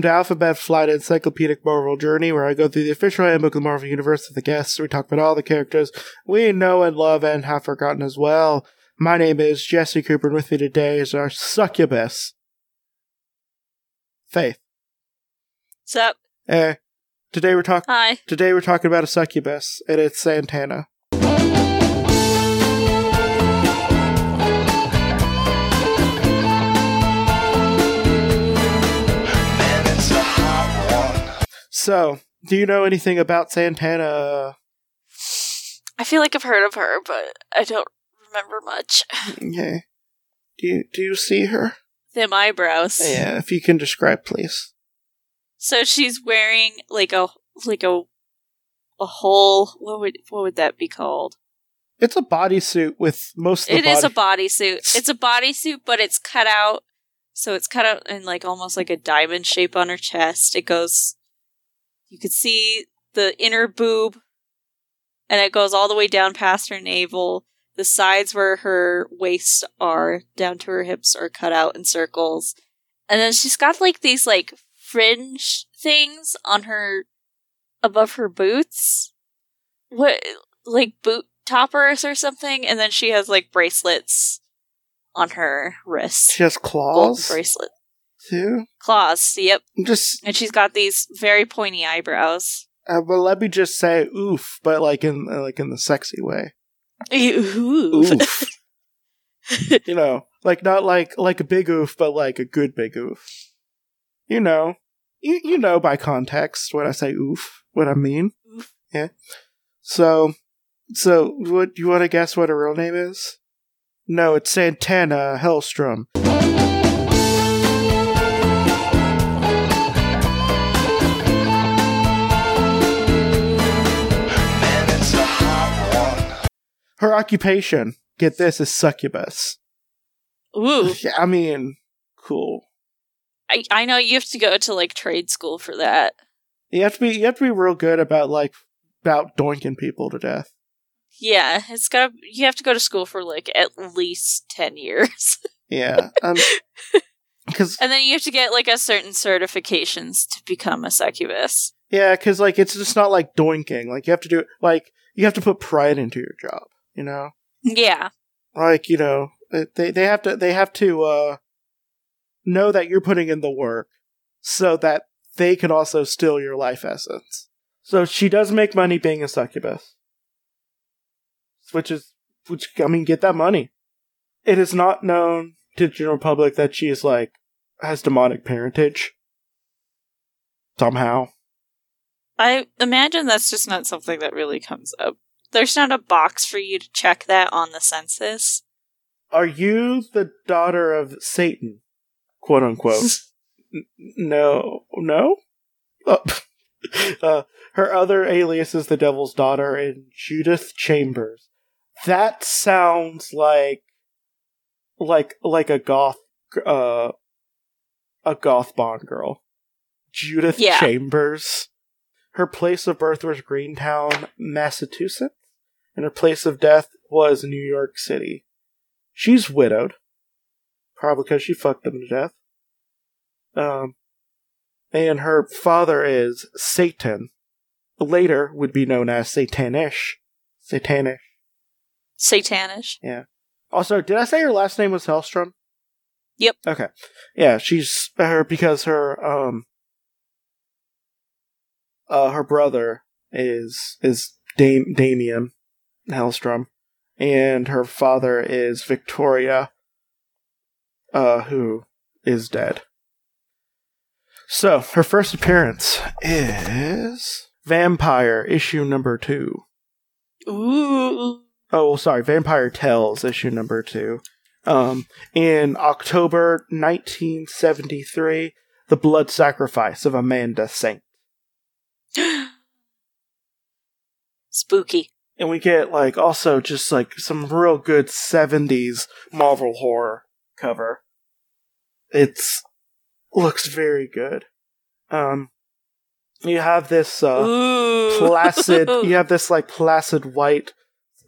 Welcome to Alphabet Flight Encyclopedic Marvel Journey, where I go through the official handbook of the Marvel Universe with the guests. We talk about all the characters we know and love and have forgotten as well. My name is Jesse Cooper, and with me today is our succubus, Faith. What's up? Eh, today we're talking. Hi. Today we're talking about a succubus, and it's Santana. So, do you know anything about Santana? I feel like I've heard of her, but I don't remember much. Okay. Do you do you see her? Them eyebrows. Yeah, if you can describe, please. So she's wearing like a like a a whole what would what would that be called? It's a bodysuit with most. Of It the is a bodysuit. It's a bodysuit, but it's cut out. So it's cut out in like almost like a diamond shape on her chest. It goes. You could see the inner boob, and it goes all the way down past her navel. The sides where her waists are, down to her hips, are cut out in circles. And then she's got like these like fringe things on her above her boots. What like boot toppers or something, and then she has like bracelets on her wrist. She has Golden claws bracelet. Too. Claws, yep. I'm Just, And she's got these very pointy eyebrows. uh, but let me just say, oof, but like in uh, like in the sexy way. Ooh. Oof. you know, like not like like a big oof, but like a good big oof. You know, you you know by context when I say oof, what I mean. Oof. Yeah. So, so what you want to guess what her real name is? No, it's Santana Hellstrom. Her occupation, get this, is succubus. Ooh. Yeah, I mean, cool. I, I know you have to go to like trade school for that. You have to be you have to be real good about like about doinking people to death. Yeah, it's got you have to go to school for like at least 10 years. Yeah, um, because and then you have to get like a certain certifications to become a succubus. yeah, because like it's just not like doinking. Like you have to do like you have to put pride into your job. You know, Yeah. like you know they they have to they have to uh know that you're putting in the work so that they can also steal your life essence. So she does make money being a succubus, which is which I mean, get that money. It is not known to the general public that she is like has demonic parentage somehow. I imagine that's just not something that really comes up. There's not a box for you to check that on the census. Are you the daughter of Satan, quote unquote? N- no, no. Oh. uh, her other alias is the Devil's Daughter in Judith Chambers. That sounds like like like a goth uh a goth bond girl. Judith Yeah. Chambers. Her place of birth was Greentown, Massachusetts, and her place of death was New York City. She's widowed, probably because she fucked them to death. Um, and her father is Satan. Later would be known as Satannish. Satannish. Satannish. Yeah. Also, did I say her last name was Hellstrom? Yep. Okay. Yeah, she's her because her um uh her brother is is Dam- Damien Hellstrom and her father is Victoria uh who is dead. So, her first appearance is Vampire issue number 2. Ooh. Oh, sorry, Vampire Tales, issue number two. Um, in October 1973, The Blood Sacrifice of Amanda Saint. Spooky. And we get, like, also just, like, some real good 70s Marvel horror cover. It's, looks very good. Um, you have this, uh, placid you have this like placid white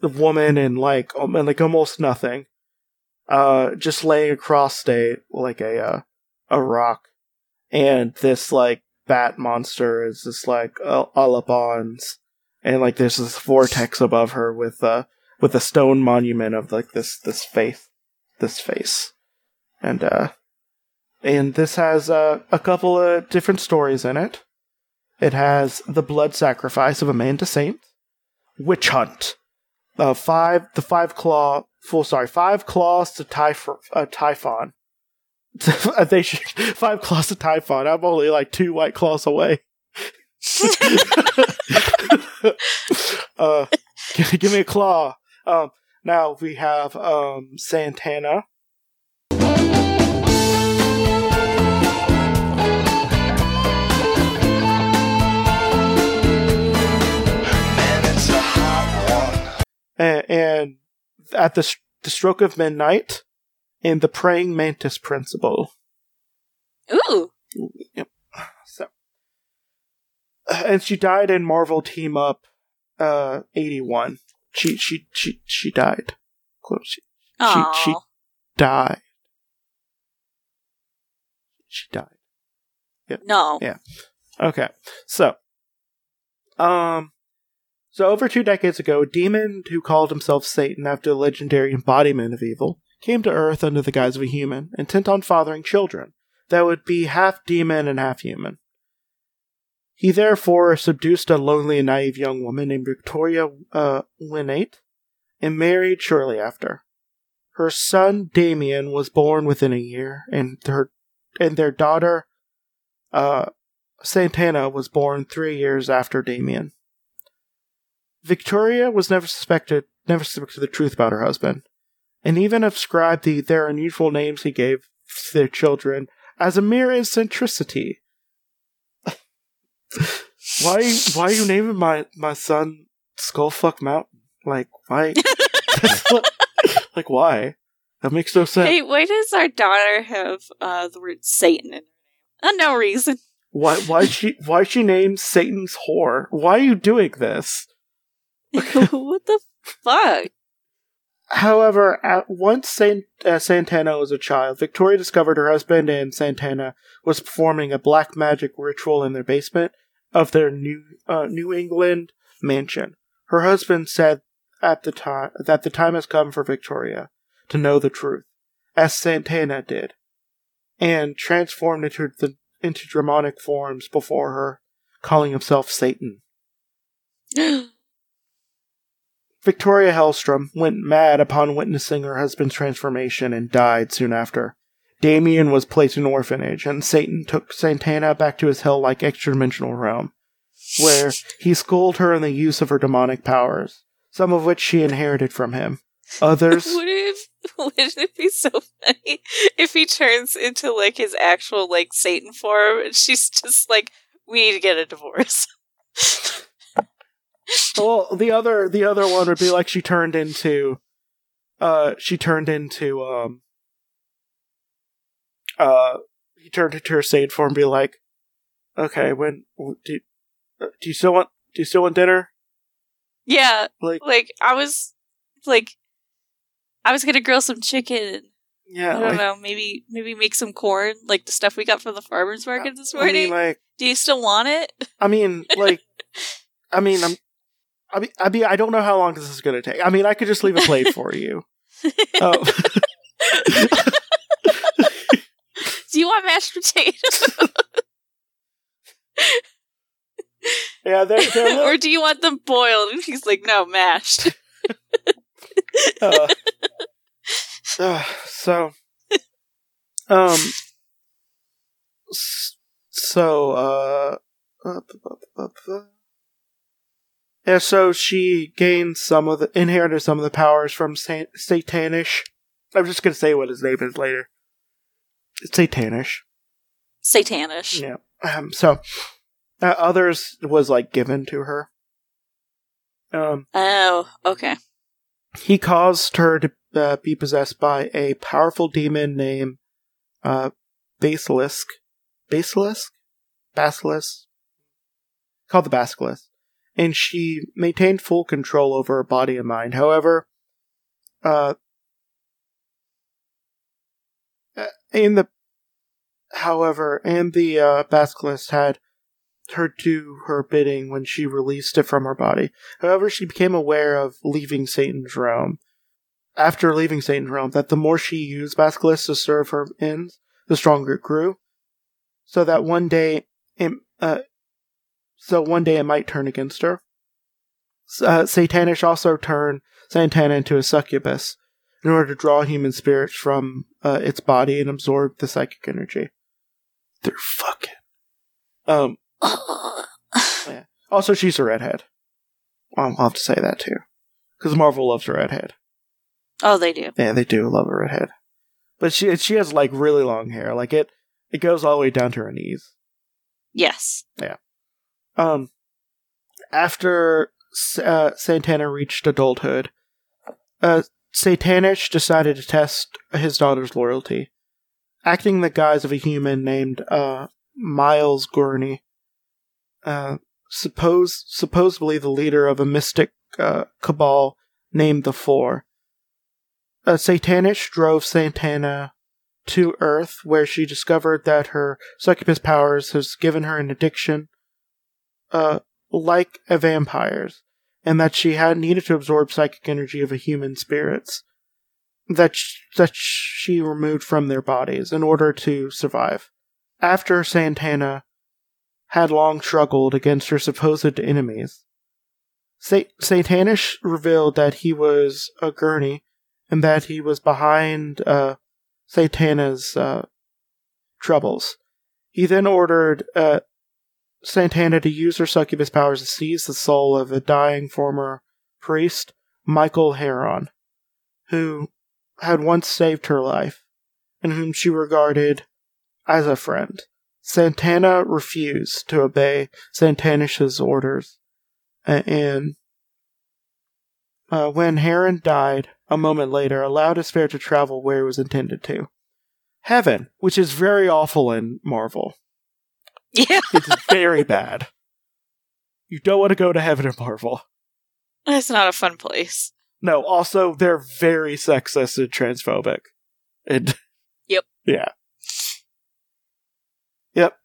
woman and like um, and like almost nothing uh just laying across a like a uh, a rock and this like bat monster is just like all all up ons, and like there's this vortex above her with uh with a stone monument of like this this face, this face, and uh, and this has uh, a couple of different stories in it. It has the blood sacrifice of Amanda Saint, witch hunt, uh, five the five claw full sorry five claws to Typh- uh, Typhon. they should five claws to Typhon. I'm only like two white claws away. uh, give, give me a claw. Um, now we have um, Santana. Man, it's a hot one. and, and at the, the stroke of midnight, in the praying mantis principle. Ooh. So, and she died in Marvel Team Up, uh, eighty one. She she she she died. Quote, She, she died. She died. no. Yeah. Okay, so, um, so over two decades ago, a demon who called himself Satan after the legendary embodiment of evil came to Earth under the guise of a human, intent on fathering children that would be half demon and half human. He therefore seduced a lonely and naive young woman named Victoria uh, and married shortly after. Her son Damien was born within a year, and her and their daughter uh, Santana was born three years after Damien. Victoria was never suspected, never suspected the truth about her husband, and even ascribed the their unusual names he gave their children as a mere eccentricity. Why? Why are you naming my my son Skullfuck Mountain? Like why? What- like why? That makes no sense. Hey, why does our daughter have uh, the word Satan in her name? Uh, no reason. Why? Why she? Why she named Satan's whore? Why are you doing this? what the fuck? However, at once Saint, uh, Santana was a child, Victoria discovered her husband and Santana was performing a black magic ritual in their basement of their New uh, New England mansion. Her husband said at the time that the time has come for Victoria to know the truth, as Santana did, and transformed into the into demonic forms before her, calling himself Satan. Victoria Hellstrom went mad upon witnessing her husband's transformation and died soon after. Damien was placed in an orphanage, and Satan took Santana back to his hell like extra dimensional realm, where he schooled her in the use of her demonic powers, some of which she inherited from him. Others. Would it wouldn't it be so funny if he turns into like his actual like Satan form and she's just like, we need to get a divorce. well, the other the other one would be like she turned into uh she turned into um uh he turned into her Satan form and be like, Okay, when do you, uh, do you still want do you still want dinner? yeah, Like like I was like I was gonna grill some chicken. yeah, I don't like, know, maybe maybe make some corn, like the stuff we got from the farmers market this I morning. mean like Do you still want it? I mean like I mean I'm I mean, I mean, I don't know how long this is to take. I mean, I could just leave a plate for you. Oh. Do you want mashed potatoes? yeah, they're, they're little- or do you want them boiled? And he's like, no, mashed. uh, uh, so um so uh bu- bu- bu- yeah so she gained some of the inherited some of the powers from Sa- satannish i'm just gonna say what his name is later satannish Satannish. yeah um so uh, others was like given to her um Oh, okay. he caused her to uh, be possessed by a powerful demon named uh, Basilisk. Basilisk? Basilisk? Called the Basilisk. And she maintained full control over her body and mind. However, uh, in the however, and the uh, had her do her bidding when she released it from her body. However, she became aware of leaving Satan's realm. After leaving Satan's realm, that the more she used basilisk to serve her ends, the stronger it grew. So that one day, it, uh, so one day it might turn against her. Uh, Satannish also turned Santana into a succubus in order to draw human spirits from uh, its body and absorb the psychic energy. They're fucking. Um. Yeah. Also, she's a redhead. I'll have to say that too, because Marvel loves a redhead. oh, they do. Yeah, they do love a redhead. But she she has like really long hair. Like it it goes all the way down to her knees. Yes. Yeah. Um, after uh, Santana reached adulthood, uh, Satannish decided to test his daughter's loyalty. Acting in the guise of a human named uh, Miles Gurney, uh, suppose supposedly the leader of a mystic uh, cabal named the Four. Uh, Satannish drove Santana to Earth, where she discovered that her succubus powers has given her an addiction, uh, like a vampire's, and that she had needed to absorb psychic energy of a human spirits that sh- that she removed from their bodies in order to survive. After Santana had long struggled against her supposed enemies, Sa- Satannish revealed that he was a gurney and that he was behind uh, Santana's uh, troubles. He then ordered uh, Santana to use her succubus powers to seize the soul of a dying former priest, Michael Heron, who had once saved her life and whom she regarded as a friend. Santana refused to obey Santanish's orders, and uh, when Heron died a moment later, allowed his spirit to travel where it was intended to. Heaven, which is very awful in Marvel. Yeah. It's very bad. You don't want to go to heaven in Marvel. That's not a fun place. No, also they're very sexist and transphobic. And Yep. Yeah. Yep.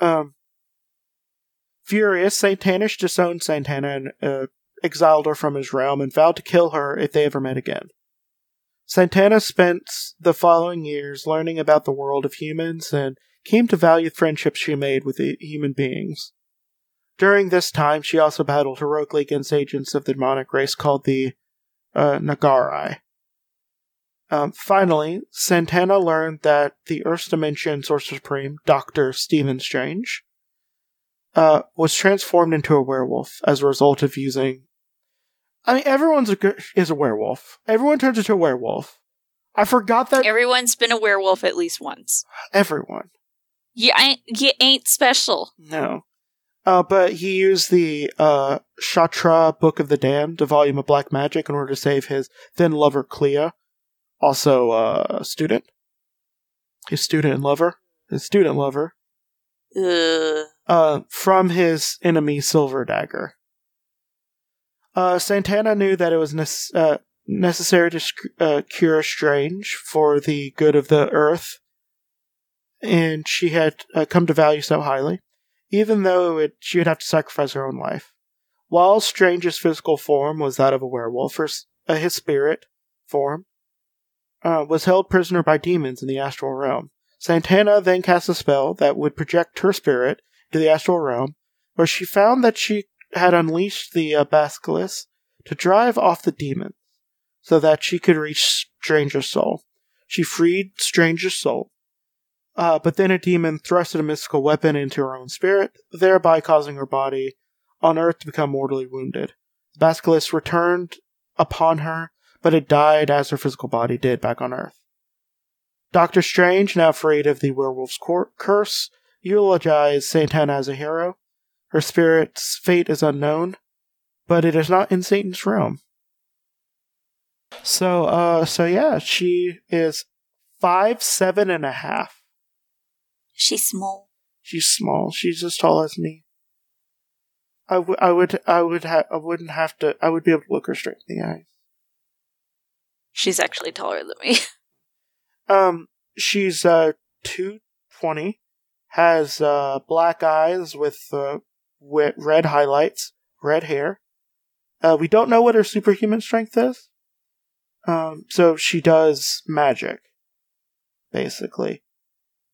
Um Furious, Satannish disowned Santana and uh, exiled her from his realm and vowed to kill her if they ever met again. Santana spent the following years learning about the world of humans and came to value the friendships she made with the human beings. During this time, she also battled heroically against agents of the demonic race called the uh, Nagarai. Um, finally, Santana learned that the Earth's Dimension Sorcerer Supreme, Dr. Stephen Strange, uh, was transformed into a werewolf as a result of using. I mean, everyone's a, is a werewolf. Everyone turns into a werewolf. I forgot that Everyone's been a werewolf at least once. everyone. You ain't, you ain't special. No. Uh, but he used the uh, Shatra Book of the Damned, a volume of black magic, in order to save his then lover Clea, also uh, a student. His student and lover. His student lover. Uh, from his enemy Silver Dagger. Uh, Santana knew that it was uh, necessary to sc- uh, cure Strange for the good of the Earth, and she had uh, come to value so highly, even though it, she would have to sacrifice her own life. While Strange's physical form was that of a werewolf, her, uh, his spirit form uh, was held prisoner by demons in the astral realm. Santana then cast a spell that would project her spirit to the astral realm, where she found that she had unleashed the uh, basilisk to drive off the demons, so that she could reach Stranger's soul. She freed Stranger's soul, uh, but then a demon thrusted a mystical weapon into her own spirit, thereby causing her body on Earth to become mortally wounded. The basilisk returned upon her, but it died as her physical body did back on Earth. Doctor Strange, now freed of the werewolf's cor- curse, eulogized Santana as a hero. Her spirit's fate is unknown, but it is not in Satan's realm. So, uh, so yeah, she is five, seven and a half. She's small. She's small. She's as tall as me. I, w- I would, I would, ha- I wouldn't have to. I would be able to look her straight in the eyes. She's actually taller than me. Um, she's uh two twenty, has uh, black eyes with uh, wi- red highlights, red hair. Uh, we don't know what her superhuman strength is. Um, so she does magic, basically.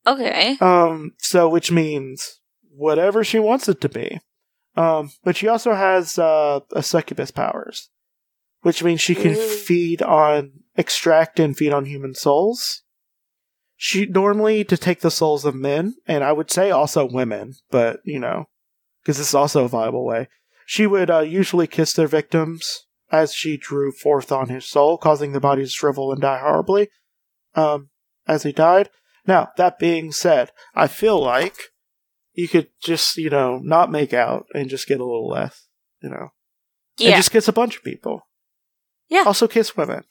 Okay. Um, so which means whatever she wants it to be. Um, but she also has uh, a succubus powers, which means she can Ooh. feed on, extract and feed on human souls. She normally to take the souls of men, and I would say also women, but you know, because this is also a viable way. She would uh, usually kiss their victims as she drew forth on his soul, causing the body to shrivel and die horribly. Um, as he died. Now, that being said, I feel like you could just, you know, not make out and just get a little less, you know. And Yeah. just kiss a bunch of people. Yeah. Also kiss women.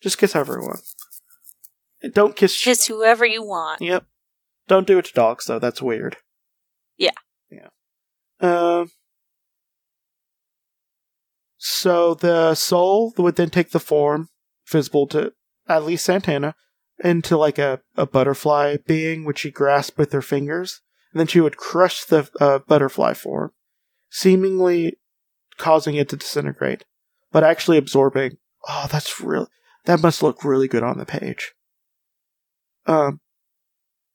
Just kiss everyone. And Don't kiss. Kiss whoever you want. Yep. Don't do it to dogs, though. That's weird. Yeah. Yeah. Um. so the soul would then take the form visible to at least Santana into like a, a butterfly being, which she grasped with her fingers. And then she would crush the uh, butterfly form, seemingly causing it to disintegrate, but actually absorbing. Oh, that's real. That must look really good on the page. Um,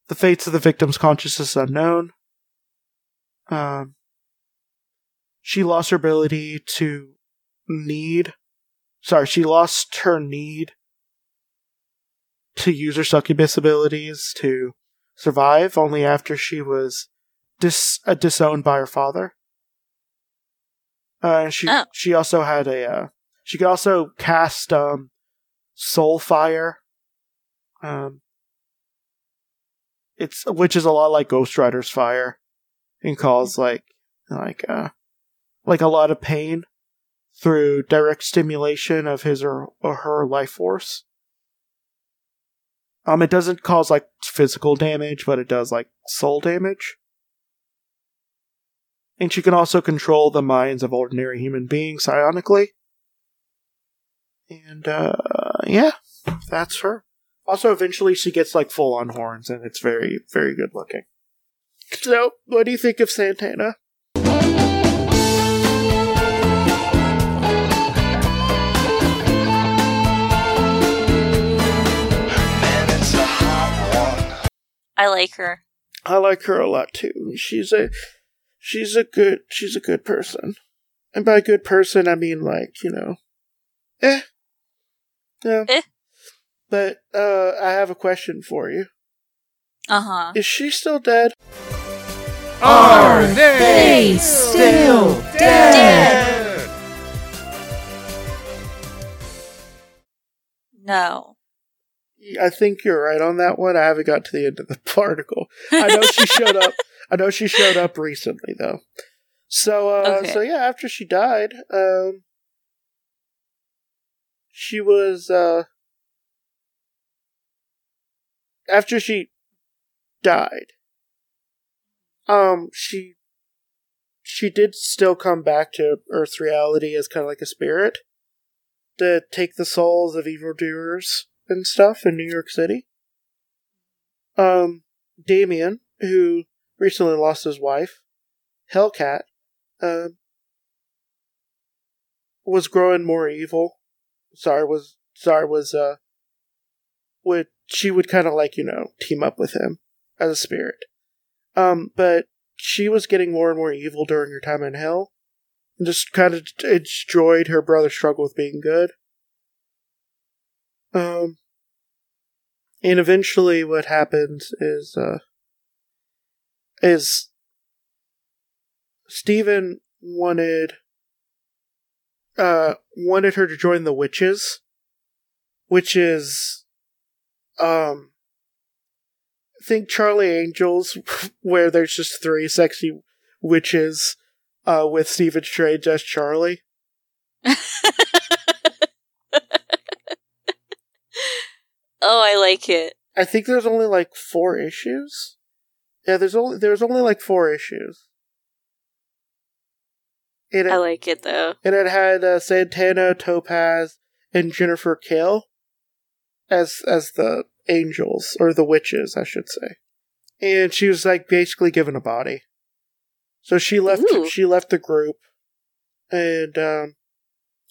the fates of the victim's consciousness unknown. Um, she lost her ability to need. Sorry, she lost her need to use her succubus abilities to survive only after she was dis- uh, disowned by her father. Uh, she Oh. she also had a uh, she could also cast um, soul fire. Um, it's which is a lot like Ghost Rider's fire, and cause like like uh like a lot of pain through direct stimulation of his or, or her life force. Um, it doesn't cause like physical damage, but it does like soul damage. And she can also control the minds of ordinary human beings psionically. And uh yeah, that's her. Also eventually she gets like full on horns and it's very, very good looking. So, what do you think of Santana? I like her. I like her a lot too. She's a she's a good she's a good person. And by good person I mean like, you know. Eh. Yeah. Eh. But uh I have a question for you. Uh huh. Is she still dead? Are they still dead? I think you're right on that one. I haven't got to the end of the article. I know she showed up. I know she showed up recently though. So uh Okay. so yeah, after she died, um she was uh after she died um she she did still come back to earth's reality as kind of like a spirit to take the souls of evildoers and stuff in New York City. Um, Damien, who recently lost his wife, Hellcat, um, was growing more evil. Sorry, was sorry was uh, would she would kind of like you know team up with him as a spirit. Um, but she was getting more and more evil during her time in hell, and just kind of destroyed her brother's struggle with being good. Um, and eventually, what happens is, uh, is Stephen wanted, uh, wanted her to join the witches, which is, um, think Charlie Angels, where there's just three sexy witches, uh, with Stephen Strange as Charlie. Oh, I like it. I think there's only like four issues. Yeah, there's only there's only like four issues. And it, I like it though. and it had uh, Santana, Topaz, and Jennifer Kale as as the angels or the witches, I should say. and she was like basically given a body. So she left. Ooh. She left the group, and um,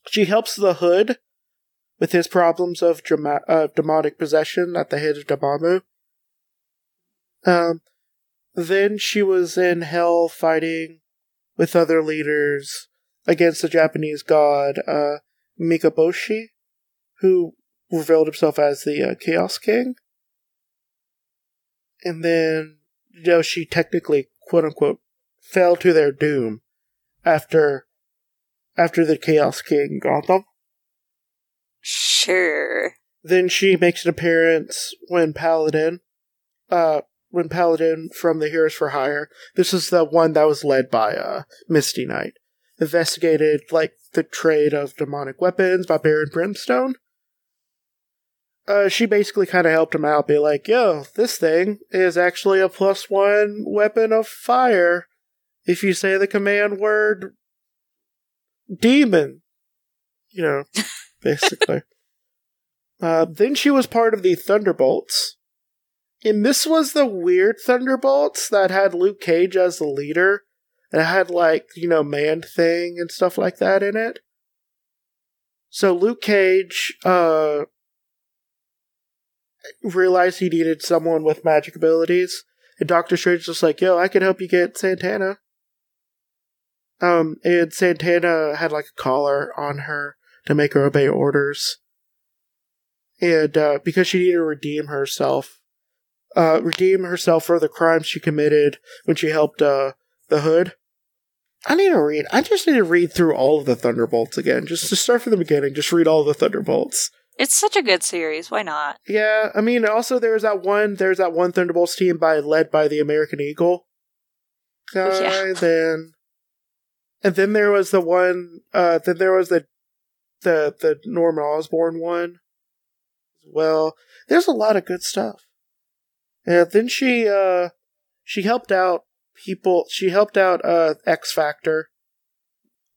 she helps the Hood with his problems of drama- uh, demonic possession at the head of Dormammu. Um, then she was in hell fighting with other leaders against the Japanese god uh, Mikaboshi, who revealed himself as the uh, Chaos King. And then, you know, she technically, quote unquote, fell to their doom after after the Chaos King got them. Sure. Then she makes an appearance when Paladin, uh, when Paladin from the Heroes for Hire, this is the one that was led by, uh, Misty Knight, investigated, like, the trade of demonic weapons by Baron Brimstone. Uh, she basically kind of helped him out, be like, yo, this thing is actually a plus one weapon of fire if you say the command word demon. You know, basically. Uh, then she was part of the Thunderbolts. And this was the weird Thunderbolts that had Luke Cage as the leader. And it had, like, you know, Man Thing and stuff like that in it. So Luke Cage, uh, realized he needed someone with magic abilities. And Doctor Strange was like, yo, I can help you get Santana. Um, and Santana had like a collar on her to make her obey orders. And, uh, because she needed to redeem herself, uh, redeem herself for the crimes she committed when she helped, uh, the Hood. I need to read, I just need to read through all of the Thunderbolts again. Just to start from the beginning, just read all the Thunderbolts. It's such a good series. Why not? Yeah, I mean, also there's that one, there's that one Thunderbolts team by led by the American Eagle guy. Yeah. Then, and then there was the one. Uh, then there was the the the Norman Osborn one. Well, there's a lot of good stuff. And then she uh she helped out people. She helped out uh X Factor.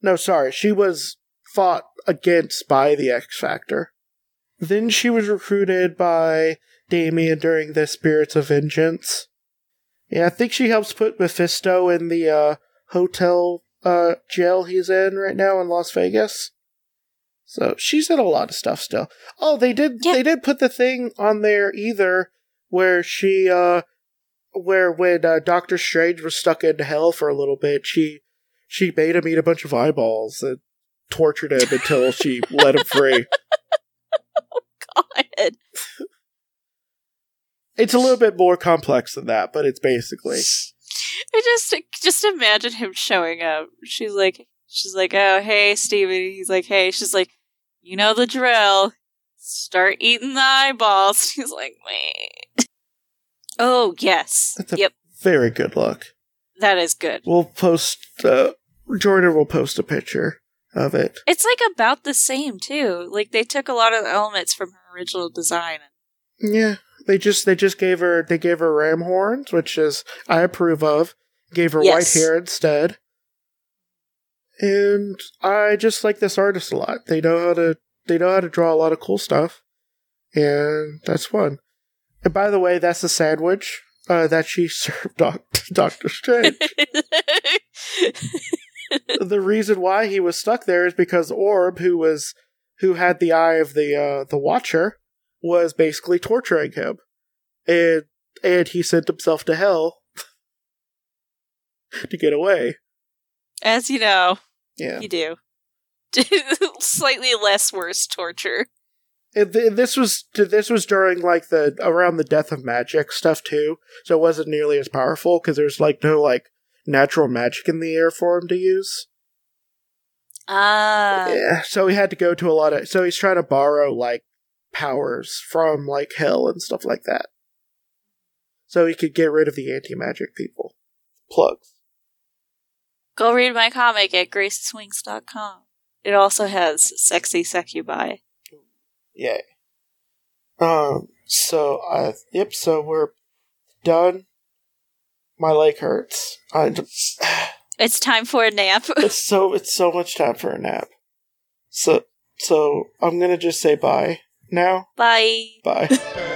No, sorry, she was fought against by the X Factor. Then she was recruited by Damien during the Spirits of Vengeance. Yeah, I think she helps put Mephisto in the uh, hotel uh, jail he's in right now in Las Vegas. So she's in a lot of stuff still. Oh, they did Yeah. they did put the thing on there either where she uh where when uh, Doctor Strange was stuck in hell for a little bit, she she made him eat a bunch of eyeballs and tortured him until she let him free. God. It's a little bit more complex than that, but it's basically I just just imagine him showing up. She's like, she's like, oh hey Stephen. He's like, hey. She's like, you know the drill. Start eating the eyeballs. He's like, wait. Oh yes. Yep, very good look. that is good. We'll post. Uh, Jordan will post a picture of it. It's like about the same too. Like they took a lot of the elements from her original design. Yeah, they just they just gave her they gave her ram horns, which is I approve of. Gave her Yes. white hair instead, and I just like this artist a lot. They know how to they know how to draw a lot of cool stuff, and that's fun. And by the way, that's the sandwich uh, that she served Doc- Doctor Strange. the reason why he was stuck there is because Orb, who was who had the eye of the uh, the Watcher, was basically torturing him, and and he sent himself to hell to get away. As you know, Yeah, you do. Slightly less worse torture. th- this was this was during like the around the death of magic stuff too, so it wasn't nearly as powerful because there's like no like natural magic in the air for him to use. Ah. Yeah, so he had to go to a lot of. So he's trying to borrow like powers from like hell and stuff like that, so he could get rid of the anti magic people. Plugs. Go read my comic at graceswings.com. It also has sexy succubi. Yay. Um. So I. Yep. So we're done. My leg hurts. I. just- It's time for a nap. It's so. It's so much time for a nap. So. So I'm gonna just say bye now. Bye. Bye.